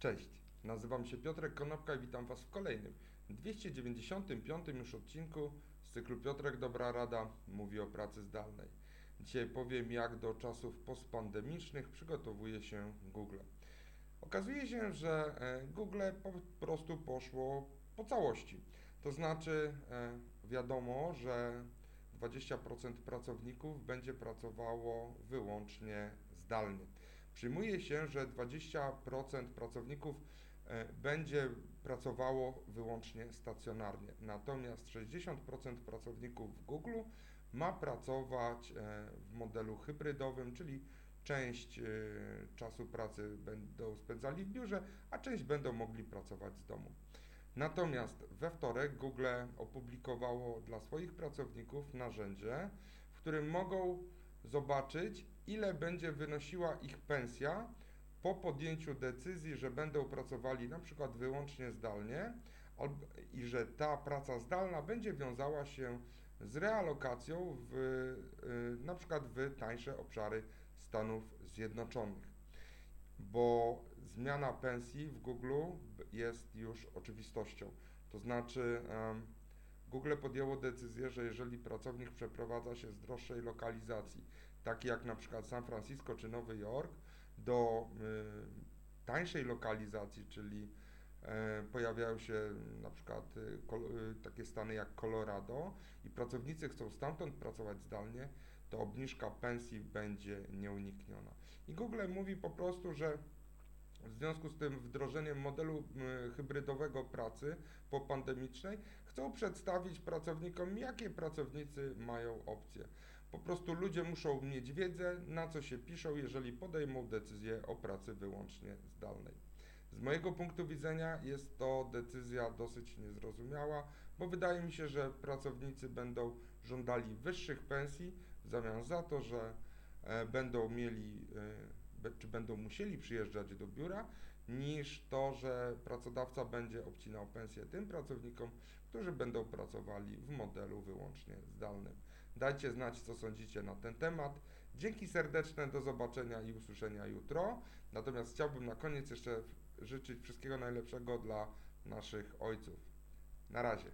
Cześć, nazywam się Piotrek Konopka i witam Was w kolejnym 295 już odcinku z cyklu Piotrek Dobra Rada mówi o pracy zdalnej. Dzisiaj powiem jak do czasów postpandemicznych przygotowuje się Google. Okazuje się, że e, Google po prostu poszło po całości. To znaczy e, wiadomo, że 20% pracowników będzie pracowało wyłącznie zdalnie. Przyjmuje się, że 20% pracowników e, będzie pracowało wyłącznie stacjonarnie, natomiast 60% pracowników w Google ma pracować e, w modelu hybrydowym, czyli część e, czasu pracy będą spędzali w biurze, a część będą mogli pracować z domu. Natomiast we wtorek Google opublikowało dla swoich pracowników narzędzie, w którym mogą zobaczyć, ile będzie wynosiła ich pensja po podjęciu decyzji, że będą pracowali na przykład wyłącznie zdalnie i że ta praca zdalna będzie wiązała się z realokacją w, y, na przykład w tańsze obszary Stanów Zjednoczonych. Bo zmiana pensji w Google jest już oczywistością. To znaczy, Google podjęło decyzję, że jeżeli pracownik przeprowadza się z droższej lokalizacji, takie jak na przykład San Francisco czy Nowy Jork, do y, tańszej lokalizacji, czyli y, pojawiają się na przykład y, takie stany jak Colorado i pracownicy chcą stamtąd pracować zdalnie, to obniżka pensji będzie nieunikniona. I Google mówi po prostu, że w związku z tym wdrożeniem modelu hybrydowego pracy po pandemicznej chcą przedstawić pracownikom, jakie pracownicy mają opcje. Po prostu ludzie muszą mieć wiedzę, na co się piszą, jeżeli podejmą decyzję o pracy wyłącznie zdalnej. Z mojego punktu widzenia jest to decyzja dosyć niezrozumiała, bo wydaje mi się, że pracownicy będą żądali wyższych pensji w zamian za to, że e, będą mieli e, czy będą musieli przyjeżdżać do biura, niż to, że pracodawca będzie obcinał pensję tym pracownikom, którzy będą pracowali w modelu wyłącznie zdalnym. Dajcie znać, co sądzicie na ten temat. Dzięki serdeczne, do zobaczenia i usłyszenia jutro. Natomiast chciałbym na koniec jeszcze życzyć wszystkiego najlepszego dla naszych ojców. Na razie.